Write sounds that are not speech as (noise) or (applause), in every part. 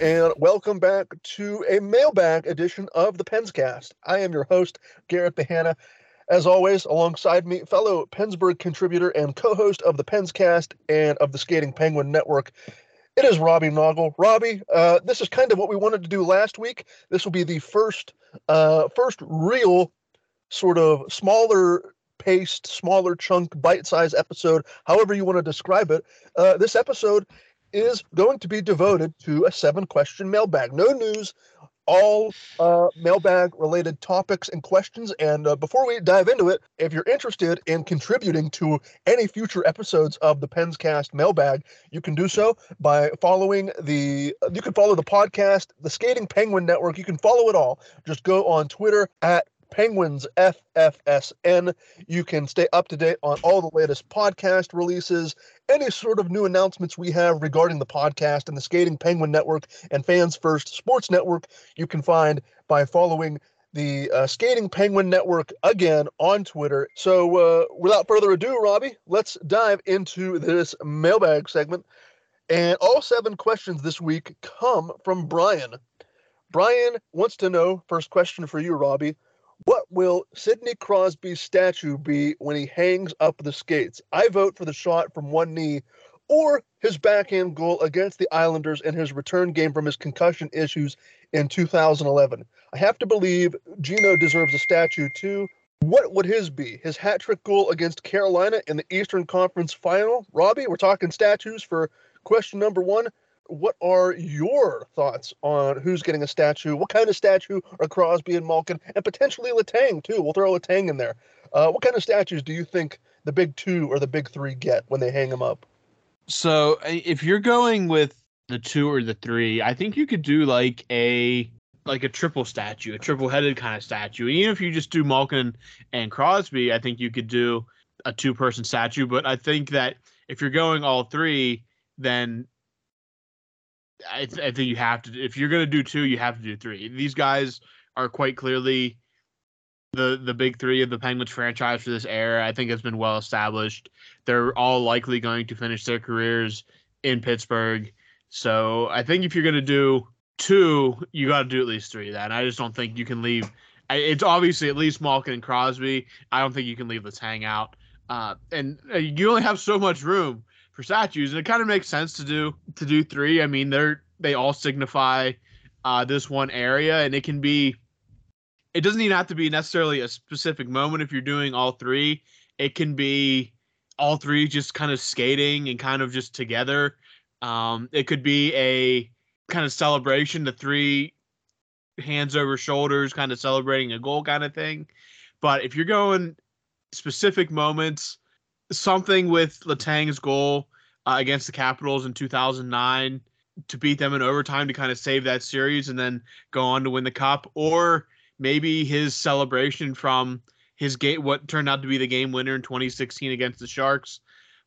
And welcome back to a mailbag edition of the Penscast. I am your host, Garrett Bahana. As always, alongside me, fellow PensBurgh contributor and co-host of the Penscast and of the Skating Penguin Network, it is Robbie Noggle. Robbie, uh, this is kind of what we wanted to do last week. This will be the first, uh, first real sort of smaller paced, smaller chunk, bite-sized episode, however you want to describe it. Uh, this episode is going to be devoted to a seven question mailbag. No news, all uh, mailbag related topics and questions. And uh, before we dive into it, if you're interested in contributing to any future episodes of the Penscast mailbag, you can do so by following the, you can follow the podcast, the Skating Penguin Network. You can follow it all. Just go on Twitter at Penguins FFSN. You can stay up to date on all the latest podcast releases, any sort of new announcements we have regarding the podcast and the Skating Penguin Network and Fans First Sports Network. You can find by following the uh, Skating Penguin Network again on Twitter. So, uh, without further ado, Robbie, let's dive into this mailbag segment. And all seven questions this week come from Brian. Brian wants to know first question for you, Robbie. What will Sidney Crosby's statue be when he hangs up the skates? I vote for the shot from one knee or his backhand goal against the Islanders in his return game from his concussion issues in 2011. I have to believe Geno deserves a statue too. What would his be? His hat trick goal against Carolina in the Eastern Conference final? Robbie, we're talking statues for question number one what are your thoughts on who's getting a statue? What kind of statue are Crosby and Malkin and potentially Letang too? We'll throw Letang in there. Uh, what kind of statues do you think the big two or the big three get when they hang them up? So if you're going with the two or the three, I think you could do like a like a triple statue, a triple headed kind of statue. Even if you just do Malkin and Crosby, I think you could do a two person statue. But I think that if you're going all three, then I, th- I think you have to. If you're to do two, you have to do three. These guys are quite clearly the the big three of the Penguins franchise for this era. I think it's been well established. They're all likely going to finish their careers in Pittsburgh. So I think if you're to do two, you got to do at least three. Then I just don't think you can leave. It's obviously at least Malkin and Crosby. I don't think you can leave this hang out. Uh, and uh, you only have so much room for statues, and it kind of makes sense to do to do three. I mean, they're they all signify uh, this one area, and it can be. It doesn't even have to be necessarily a specific moment if you're doing all three. It can be all three just kind of skating and kind of just together. Um, it could be a kind of celebration, the three hands over shoulders, kind of celebrating a goal kind of thing. But if you're going specific moments, something with Letang's goal uh, against the Capitals in 2009 to beat them in overtime to kind of save that series and then go on to win the cup, or maybe his celebration from his gate what turned out to be the game winner in 2016 against the Sharks.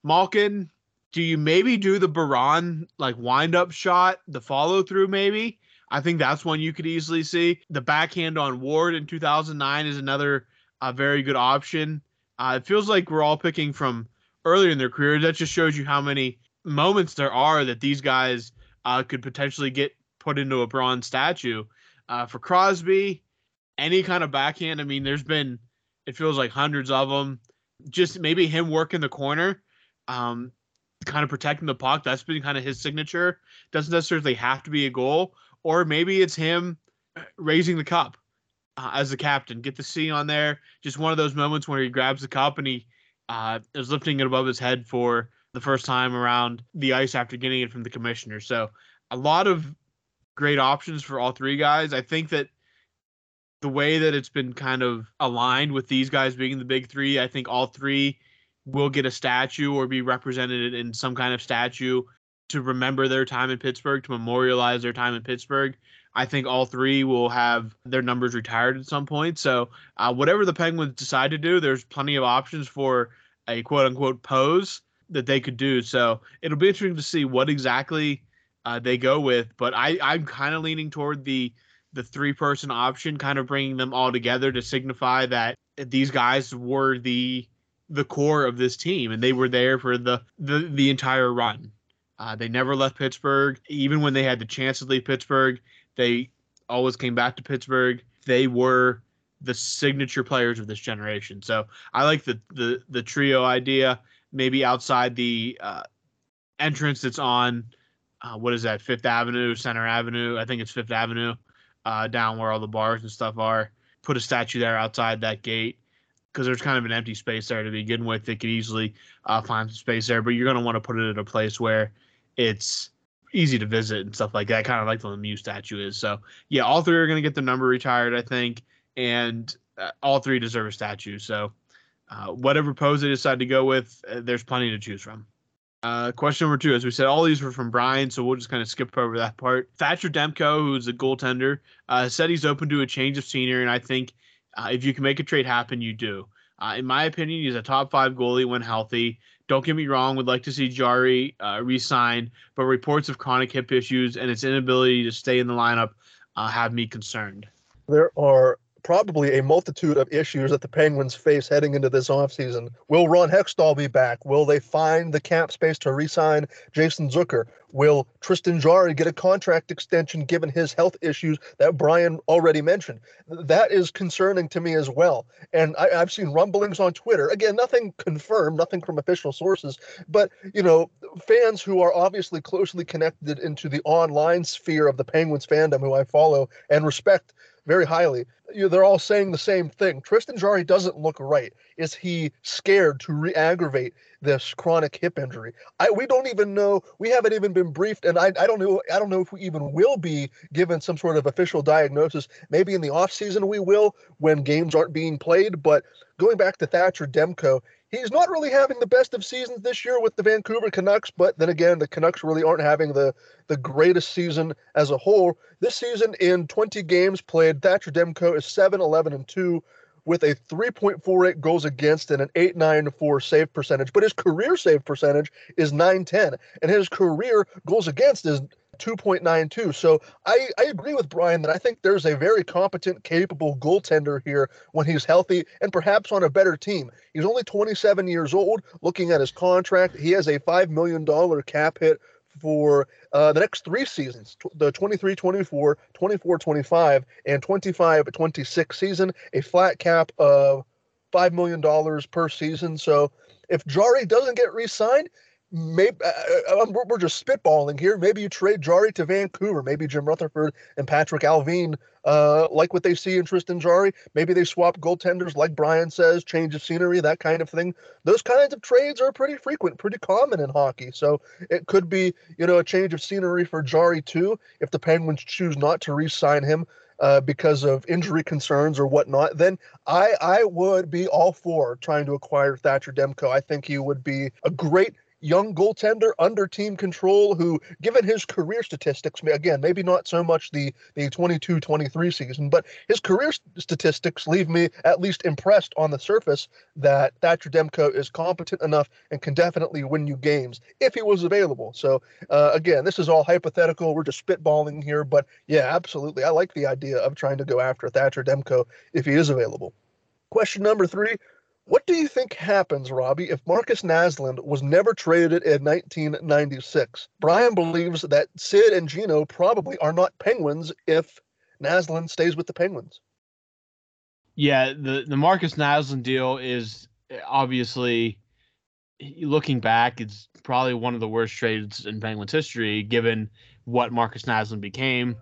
Malkin, do you maybe do the Baron like wind up shot, the follow through maybe? I think that's one you could easily see. The backhand on Ward in 2009 is another uh, very good option. Uh, it feels like we're all picking from earlier in their career. That just shows you how many moments there are that these guys uh, could potentially get put into a bronze statue. Uh, for Crosby, any kind of backhand. I mean, there's been it feels like hundreds of them. Just maybe him working the corner, um, kind of protecting the puck. That's been kind of his signature. Doesn't necessarily have to be a goal, or maybe it's him raising the cup uh, as the captain. Get the C on there. Just one of those moments where he grabs the cup and he uh, is lifting it above his head for the first time around the ice after getting it from the commissioner. So a lot of great options for all three guys. I think that the way that it's been kind of aligned with these guys being the big three, I think all three will get a statue or be represented in some kind of statue to remember their time in Pittsburgh, to memorialize their time in Pittsburgh. I think all three will have their numbers retired at some point. So, uh, whatever the Penguins decide to do, there's plenty of options for a quote unquote pose that they could do. So, it'll be interesting to see what exactly uh, they go with. But I, I'm kind of leaning toward the the three person option, kind of bringing them all together to signify that these guys were the the core of this team and they were there for the the, the entire run. Uh, they never left Pittsburgh, even when they had the chance to leave Pittsburgh. They always came back to Pittsburgh. They were the signature players of this generation. So I like the the the trio idea. Maybe outside the uh, entrance that's on uh, what is that Fifth Avenue, Center Avenue. I think it's Fifth Avenue, uh, down where all the bars and stuff are. Put a statue there outside that gate because there's kind of an empty space there to begin with. They could easily uh, find some space there, but you're going to want to put it in a place where it's easy to visit and stuff like that, kind of like the Lemieux statue is. So yeah, all three are going to get their number retired, I think, and uh, all three deserve a statue. So uh, whatever pose they decide to go with, uh, there's plenty to choose from. Uh, question number two, as we said, all these were from Brian, so we'll just kind of skip over that part. Thatcher Demko, who's a goaltender, uh, said he's open to a change of scenery, and I think uh, if you can make a trade happen, you do. In my opinion, he's a top five goalie when healthy. Don't get me wrong, would like to see Jarry uh, re-sign, but reports of chronic hip issues and its inability to stay in the lineup uh, have me concerned. There are probably a multitude of issues that the Penguins face heading into this offseason. Will Ron Hextall be back? Will they find the cap space to re-sign Jason Zucker? Will Tristan Jarry get a contract extension given his health issues that Brian already mentioned? That is concerning to me as well. And I, have seen rumblings on Twitter. Again, nothing confirmed, nothing from official sources, but you know, fans who are obviously closely connected into the online sphere of the Penguins fandom, who I follow and respect very highly. You know, they're all saying the same thing. Tristan Jarry doesn't look right. Is he scared to re-aggravate this chronic hip injury? I we don't even know. We haven't even been briefed, and I, I don't know. I don't know if we even will be given some sort of official diagnosis. Maybe in the off season we will when games aren't being played. But going back to Thatcher Demko, he's not really having the best of seasons this year with the Vancouver Canucks, but then again, the Canucks really aren't having the the greatest season as a whole. This season, in 20 games played, Thatcher Demko is 7 11 and 2 with a 3.48 goals against and an 8.94 save percentage, but his career save percentage is 910, and his career goals against is 2.92. So I, I agree with Brian that I think there's a very competent, capable goaltender here when he's healthy and perhaps on a better team. He's only 27 years old. Looking at his contract, he has a $5 million cap hit for uh, the next three seasons the 23 24, 24 25, and 25 26 season, a flat cap of $5 million per season. So if Jarry doesn't get re signed, maybe uh, uh we're just spitballing here. Maybe you trade Jarry to Vancouver. Maybe Jim Rutherford and Patrik Allvin uh, like what they see in Tristan Jarry. Maybe they swap goaltenders, like Brian says, change of scenery, that kind of thing. Those kinds of trades are pretty frequent, pretty common in hockey. So it could be, you know, a change of scenery for Jarry too, if the Penguins choose not to re-sign him. Uh, because of injury concerns or whatnot, then I I would be all for trying to acquire Thatcher Demko. I think he would be a great young goaltender under team control who, given his career statistics, again, maybe not so much the, the 22 23 season, but his career statistics leave me at least impressed on the surface that Thatcher Demko is competent enough and can definitely win you games if he was available. So, uh, again, this is all hypothetical. We're just spitballing here, but yeah, absolutely. I like the idea of trying to go after Thatcher Demko if he is available. Question number three what do you think happens, Robbie, if Markus Naslund was never traded in 1996? Brian believes that Sid and Geno probably are not Penguins if Naslund stays with the Penguins. Yeah, the the Markus Naslund deal is eh, obviously looking back, it's probably one of the worst trades in Penguins history, given what Markus Naslund became.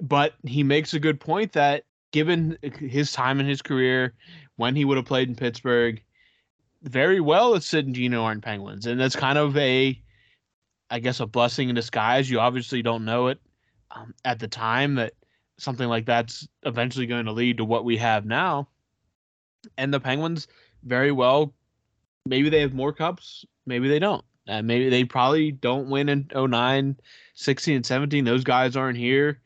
But he makes a good point that given eh, his time in his career, when he would have played in Pittsburgh. Very well as Sid and Geno aren't Penguins. And that's kind of a, I guess, a blessing in disguise. You obviously don't know it um, at the time that something like that's eventually going to lead to what we have now. And the Penguins, very well, maybe they have more cups, maybe they don't. And maybe they probably don't win in 09, 16, and 17. Those guys aren't here.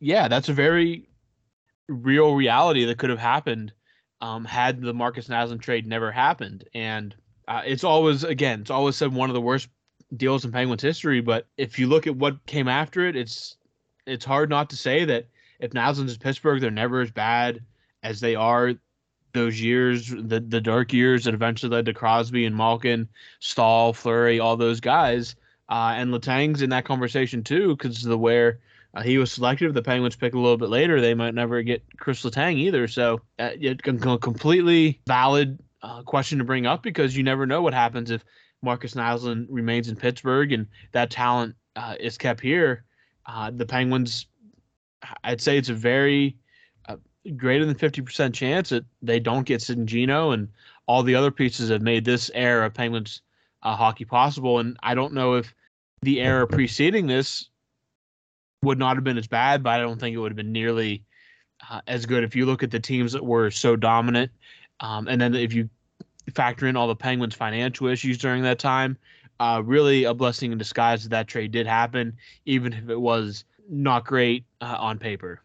Yeah, that's a very real reality that could have happened um, had the Markus Naslund trade never happened. And uh, it's always, again, it's always said one of the worst deals in Penguins history. But if you look at what came after it, it's it's hard not to say that if Naslund's Pittsburgh, they're never as bad as they are those years, the the dark years that eventually led to Crosby and Malkin, Staal, Fleury, all those guys. Uh, and Letang's in that conversation too, because the where uh, he was selected. If the Penguins pick a little bit later, they might never get Chris Letang either. So uh, it's a completely valid uh, question to bring up because you never know what happens if Markus Naslund remains in Pittsburgh and that talent uh, is kept here. Uh, the Penguins, I'd say it's a very uh, greater than 50% chance that they don't get Sid and Geno and all the other pieces have made this era of Penguins hockey possible. And I don't know if the era preceding this would not have been as bad, but I don't think it would have been nearly uh, as good if you look at the teams that were so dominant. Um, and then if you factor in all the Penguins' financial issues during that time, uh, really a blessing in disguise that that trade did happen, even if it was not great uh, on paper.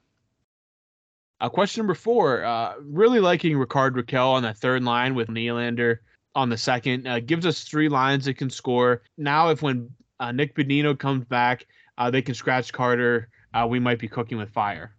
Uh, question number four, uh, really liking Rickard Rakell on that third line with Nylander on the second. Uh, gives us three lines that can score. Now, if when uh, Nick Bonino comes back, uh, they can scratch Carter. Uh, we might be cooking with fire.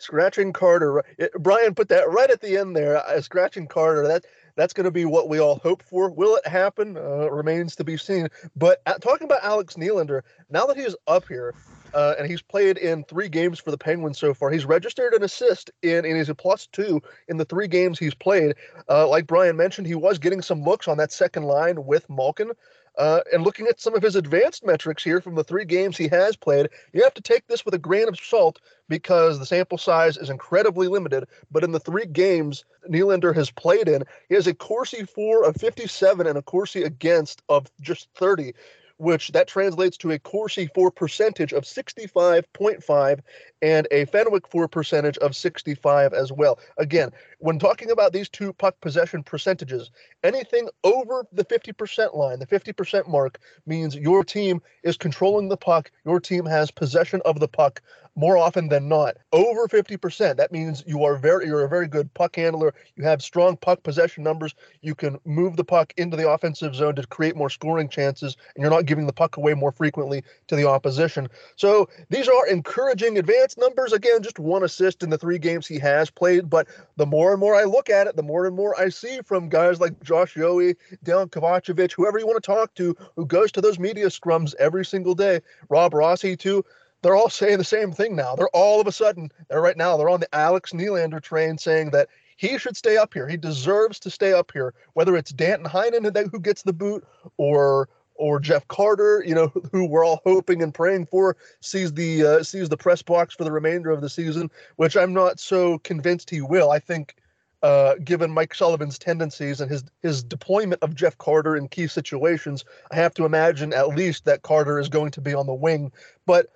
Scratching Carter, Brian put that right at the end there. Uh, scratching Carter, that that's going to be what we all hope for. Will it happen? Uh, remains to be seen. But uh, talking about Alex Nylander, now that he's up here, uh, and he's played in three games for the Penguins so far. He's registered an assist in, and he's a plus two in the three games he's played. Like Brian mentioned, he was getting some looks on that second line with Malkin. Uh, and looking at some of his advanced metrics here from the three games he has played, you have to take this with a grain of salt because the sample size is incredibly limited. But in the three games Nylander has played in, he has a Corsi for of 57 and a Corsi against of just 30 which that translates to a Corsi for percentage of 65.5 and a Fenwick for percentage of 65 as well. Again, when talking about these two puck possession percentages, anything over the 50% line, the 50% mark, means your team is controlling the puck, your team has possession of the puck more often than not. Over 50%. That means you are very you're a very good puck handler. You have strong puck possession numbers. You can move the puck into the offensive zone to create more scoring chances, and you're not giving the puck away more frequently to the opposition. So these are encouraging advanced numbers. Again, just one assist in the three games he has played. But the more and more I look at it, the more and more I see from guys like Josh Yohe, Dejan Kovacevic, whoever you want to talk to, who goes to those media scrums every single day. Rob Rossi too they're all saying the same thing now. They're all of a sudden, they're right now, they're on the Alex Nylander train saying that he should stay up here. He deserves to stay up here, whether it's Danton Heinen who gets the boot or or Jeff Carter, you know, (laughs) who we're all hoping and praying for, sees the uh, sees the press box for the remainder of the season, which I'm not so convinced he will. I think, uh, given Mike Sullivan's tendencies and his his deployment of Jeff Carter in key situations, I have to imagine at least that Carter is going to be on the wing. But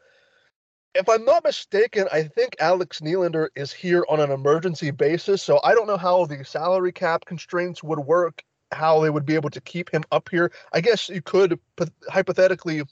if I'm not mistaken, I think Alex Nylander is here on an emergency basis. So I don't know how the salary cap constraints would work how they would be able to keep him up here. I guess you could hypothetically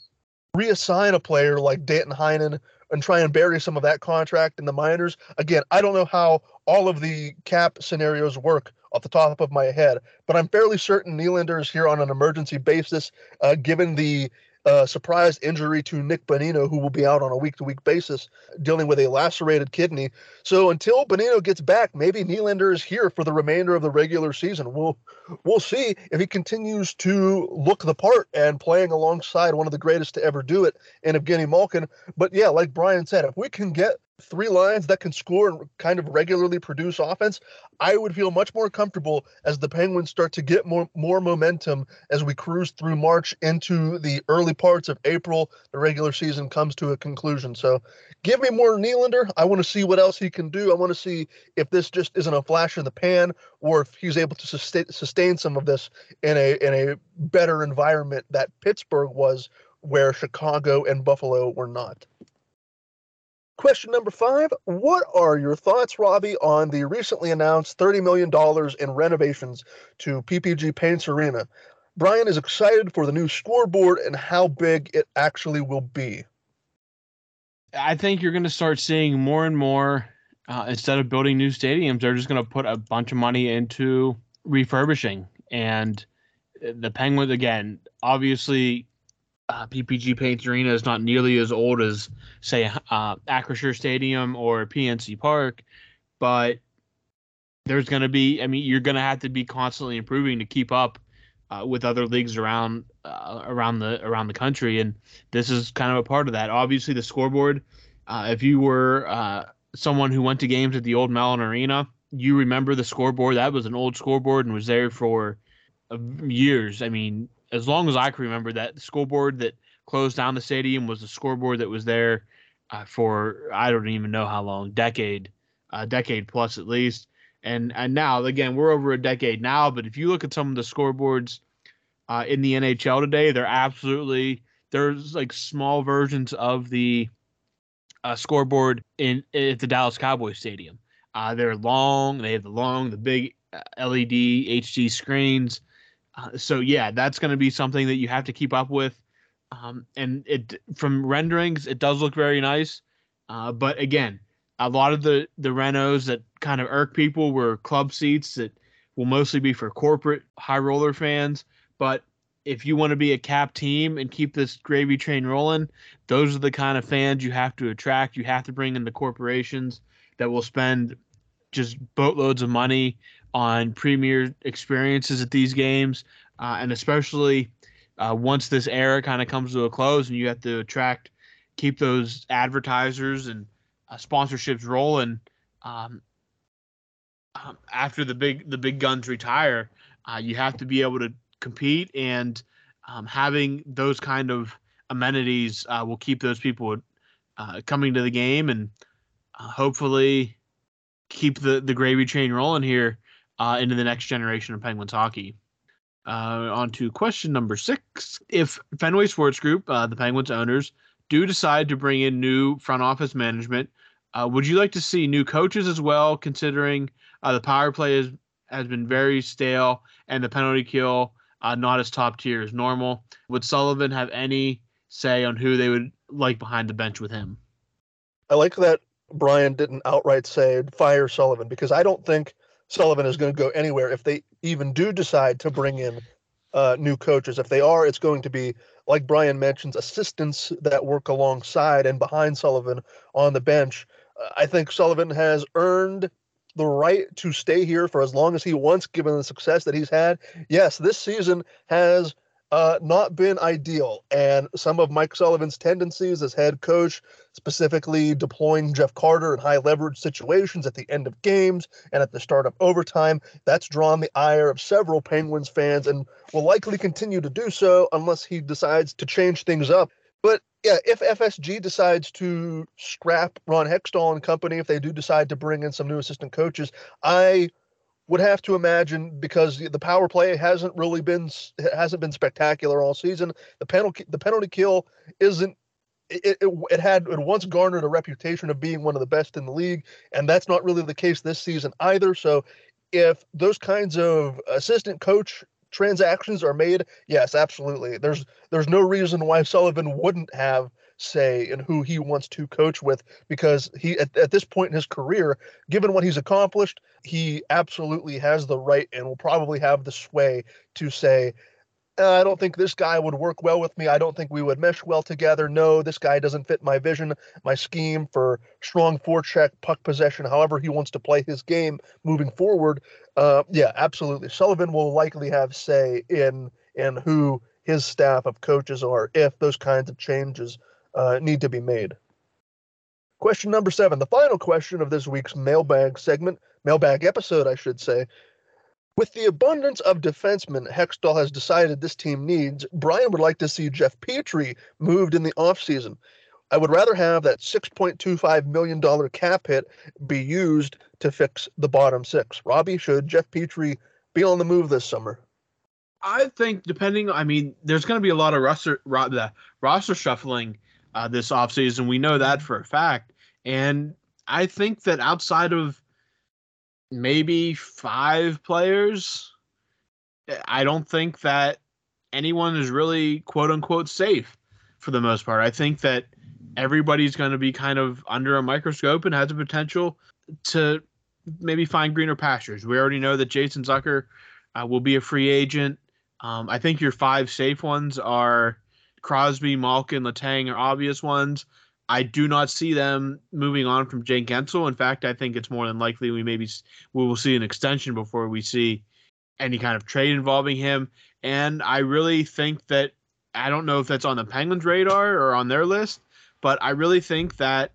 reassign a player like Danton Heinen and try and bury some of that contract in the minors. Again, I don't know how all of the cap scenarios work off the top of my head, but I'm fairly certain Nylander is here on an emergency basis, uh, given the uh, surprise injury to Nick Bonino, who will be out on a week to week basis dealing with a lacerated kidney. So until Bonino gets back, maybe Nylander is here for the remainder of the regular season. We'll we'll see if he continues to look the part and playing alongside one of the greatest to ever do it in Evgeny Malkin. But yeah, like Brian said, if we can get three lines that can score and kind of regularly produce offense, I would feel much more comfortable as the Penguins start to get more more momentum as we cruise through March into the early parts of April. The regular season comes to a conclusion. So, give me more Nylander. I want to see what else he can do. I want to see if this just isn't a flash in the pan, or if he's able to sustain sustain some of this in a in a better environment that Pittsburgh was, where Chicago and Buffalo were not. Question number five What are your thoughts, Robbie, on the recently announced $30 million in renovations to PPG Paints Arena? Brian is excited for the new scoreboard and how big it actually will be. I think you're going to start seeing more and more. Uh, instead of building new stadiums, they're just going to put a bunch of money into refurbishing. And the Penguins, again, obviously uh, PPG Paints Arena is not nearly as old as, say, uh, Acrisure Stadium or PNC Park, but there's going to be. I mean, you're going to have to be constantly improving to keep up uh, with other leagues around uh, around the around the country, and this is kind of a part of that. Obviously, the scoreboard. Uh, if you were uh, someone who went to games at the old Mellon Arena, you remember the scoreboard. That was an old scoreboard and was there for years. I mean, as long as I can remember, that scoreboard that closed down the stadium was the scoreboard that was there uh, for I don't even know how long, decade, uh, decade plus at least. And and now again, we're over a decade now. But if you look at some of the scoreboards uh, in the NHL today, they're absolutely there's like small versions of the uh, scoreboard in at the Dallas Cowboys Stadium. Uh, they're long. They have the long, the big uh, LED HD screens. Uh, so yeah, that's going to be something that you have to keep up with. Um, and it from renderings, it does look very nice. Uh, but again, a lot of the the renos that kind of irk people were club seats that will mostly be for corporate high roller fans. But if you want to be a cap team and keep this gravy train rolling, those are the kind of fans you have to attract. You have to bring in the corporations that will spend just boatloads of money on premier experiences at these games, uh, and especially uh, once this era kind of comes to a close and you have to attract, keep those advertisers and uh, sponsorships rolling. Um, um, after the big the big guns retire, uh, you have to be able to compete, and um, having those kind of amenities uh, will keep those people uh, coming to the game and hopefully keep the the gravy train rolling here uh, into the next generation of Penguins hockey. Uh, on to question number six. If Fenway Sports Group, uh, the Penguins owners, do decide to bring in new front office management, uh, would you like to see new coaches as well, considering uh, the power play is, has been very stale and the penalty kill uh, not as top tier as normal? Would Sullivan have any say on who they would like behind the bench with him? I like that Brian didn't outright say fire Sullivan because I don't think Sullivan is going to go anywhere if they even do decide to bring in uh, new coaches. If they are, it's going to be, like Brian mentions, assistants that work alongside and behind Sullivan on the bench. I think Sullivan has earned the right to stay here for as long as he wants, given the success that he's had. Yes, this season has uh, not been ideal. And some of Mike Sullivan's tendencies as head coach, specifically deploying Jeff Carter in high leverage situations at the end of games and at the start of overtime, that's drawn the ire of several Penguins fans and will likely continue to do so unless he decides to change things up. But yeah, if FSG decides to scrap Ron Hextall and company, if they do decide to bring in some new assistant coaches, I would have to imagine because the power play hasn't really been hasn't been spectacular all season. The penalty the penalty kill isn't it, it, it, had it once garnered a reputation of being one of the best in the league, and that's not really the case this season either. So, if those kinds of assistant coach transactions are made, yes, absolutely. There's there's no reason why Sullivan wouldn't have say and who he wants to coach with because he at, at this point in his career given what he's accomplished he absolutely has the right and will probably have the sway to say uh, I don't think this guy would work well with me. I don't think we would mesh well together. No, this guy doesn't fit my vision, my scheme for strong forecheck, puck possession, however he wants to play his game moving forward. Uh, yeah, absolutely. Sullivan will likely have say in in who his staff of coaches are if those kinds of changes uh, need to be made. Question number seven, the final question of this week's mailbag segment, mailbag episode, I should say. With the abundance of defensemen Hextall has decided this team needs, Brian would like to see Jeff Petry moved in the offseason. I would rather have that $6.25 million cap hit be used to fix the bottom six. Robbie, should Jeff Petry be on the move this summer? I think, depending, I mean, there's going to be a lot of roster, roster shuffling uh, this offseason. We know that for a fact. And I think that outside of maybe five players, I don't think that anyone is really quote unquote safe for the most part. I think that everybody's going to be kind of under a microscope and has the potential to maybe find greener pastures. We already know that Jason Zucker uh, will be a free agent. Um, I think your five safe ones are Crosby, Malkin, Letang are obvious ones. I do not see them moving on from Jake Guentzel. In fact, I think it's more than likely we maybe we will see an extension before we see any kind of trade involving him. And I really think that I don't know if that's on the Penguins' radar or on their list, but I really think that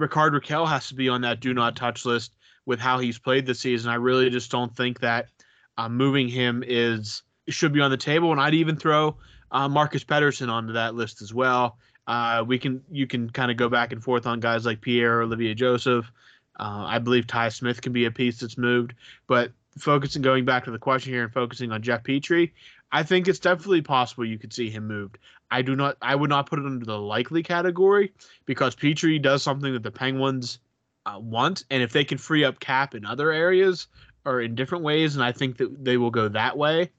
Rickard Rakell has to be on that do not touch list with how he's played this season. I really just don't think that uh, moving him is should be on the table. And I'd even throw uh, Marcus Pettersson onto that list as well. Uh, we can you can kind of go back and forth on guys like Pierre Olivier Joseph. Uh, I believe Ty Smith can be a piece that's moved, but focusing going back to the question here and focusing on Jeff Petry, I think it's definitely possible you could see him moved. I do not I would not put it under the likely category because Petry does something that the Penguins uh, want, and if they can free up cap in other areas or in different ways, and I think that they will go that way.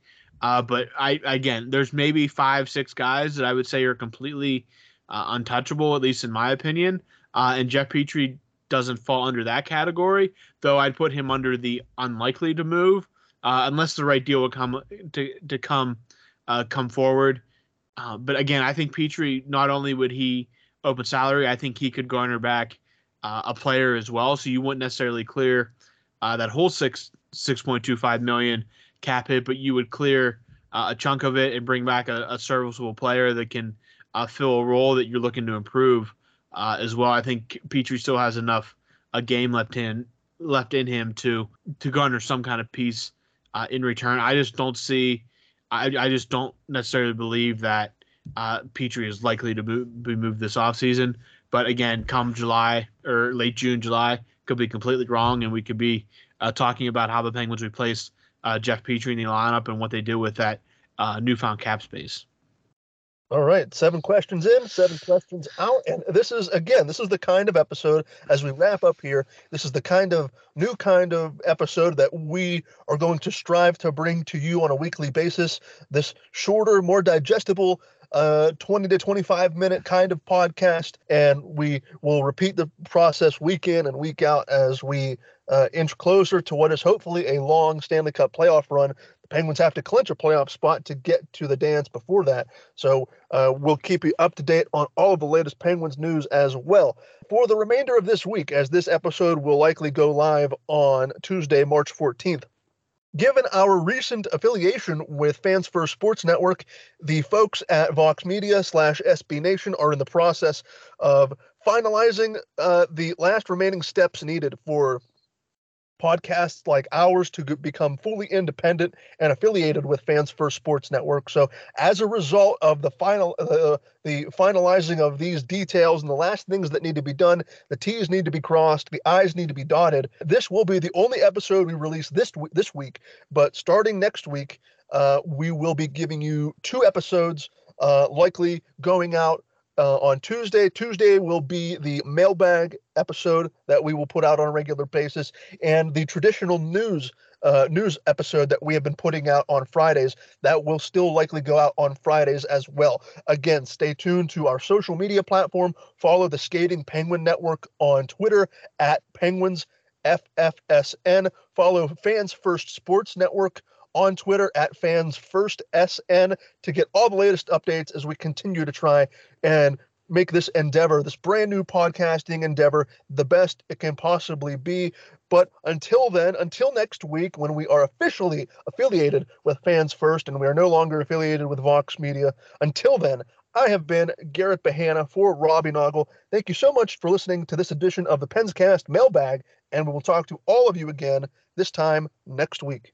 Uh, but I again, there's maybe five, six guys that I would say are completely uh, untouchable, at least in my opinion. Uh, and Jeff Petry doesn't fall under that category, though I'd put him under the unlikely to move, uh, unless the right deal will come to to come uh, come forward. Uh, but again, I think Petry not only would he open salary, I think he could garner back a player as well. So you wouldn't necessarily clear that whole six six point two five million cap hit, but you would clear uh, a chunk of it and bring back a, a serviceable player that can uh, fill a role that you're looking to improve uh, as well. I think Petry still has enough a game left in left in him to to garner some kind of piece uh, in return. I just don't see. I, I just don't necessarily believe that uh, Petry is likely to be moved this offseason. But again, come July or late June, July, could be completely wrong, and we could be uh, talking about how the Penguins replace uh, Jeff Petry in the lineup and what they do with that uh, newfound cap space. All right, seven questions in, seven questions out. And this is, again, this is the kind of episode, as we wrap up here, this is the kind of new kind of episode that we are going to strive to bring to you on a weekly basis. This shorter, more digestible, uh, 20 to 25 minute kind of podcast. And we will repeat the process week in and week out as we uh, inch closer to what is hopefully a long Stanley Cup playoff run. The Penguins have to clinch a playoff spot to get to the dance before that. So uh, we'll keep you up to date on all of the latest Penguins news as well. For the remainder of this week, as this episode will likely go live on Tuesday, March 14th, Given our recent affiliation with Fans First Sports Network, the folks at Vox Media slash SB Nation are in the process of finalizing uh, the last remaining steps needed for podcasts like ours to become fully independent and affiliated with Fans First Sports Network. So, as a result of the final, uh, the finalizing of these details and the last things that need to be done, the T's need to be crossed, the I's need to be dotted. This will be the only episode we release this this week. But starting next week, uh, we will be giving you two episodes, uh, likely going out uh, on Tuesday. Tuesday will be the mailbag episode that we will put out on a regular basis, and the traditional news uh, news episode that we have been putting out on Fridays. That will still likely go out on Fridays as well. Again, stay tuned to our social media platform. Follow the Skating Penguin Network on Twitter at Penguins FFSN. Follow Fans First Sports Network on Twitter at Fans First SN to get all the latest updates as we continue to try and make this endeavor, this brand new podcasting endeavor, the best it can possibly be. But until then, until next week, when we are officially affiliated with Fans First and we are no longer affiliated with Vox Media, until then, I have been Garrett Bahana for Robbie Noggle. Thank you so much for listening to this edition of the Penscast Mailbag, and we will talk to all of you again this time next week.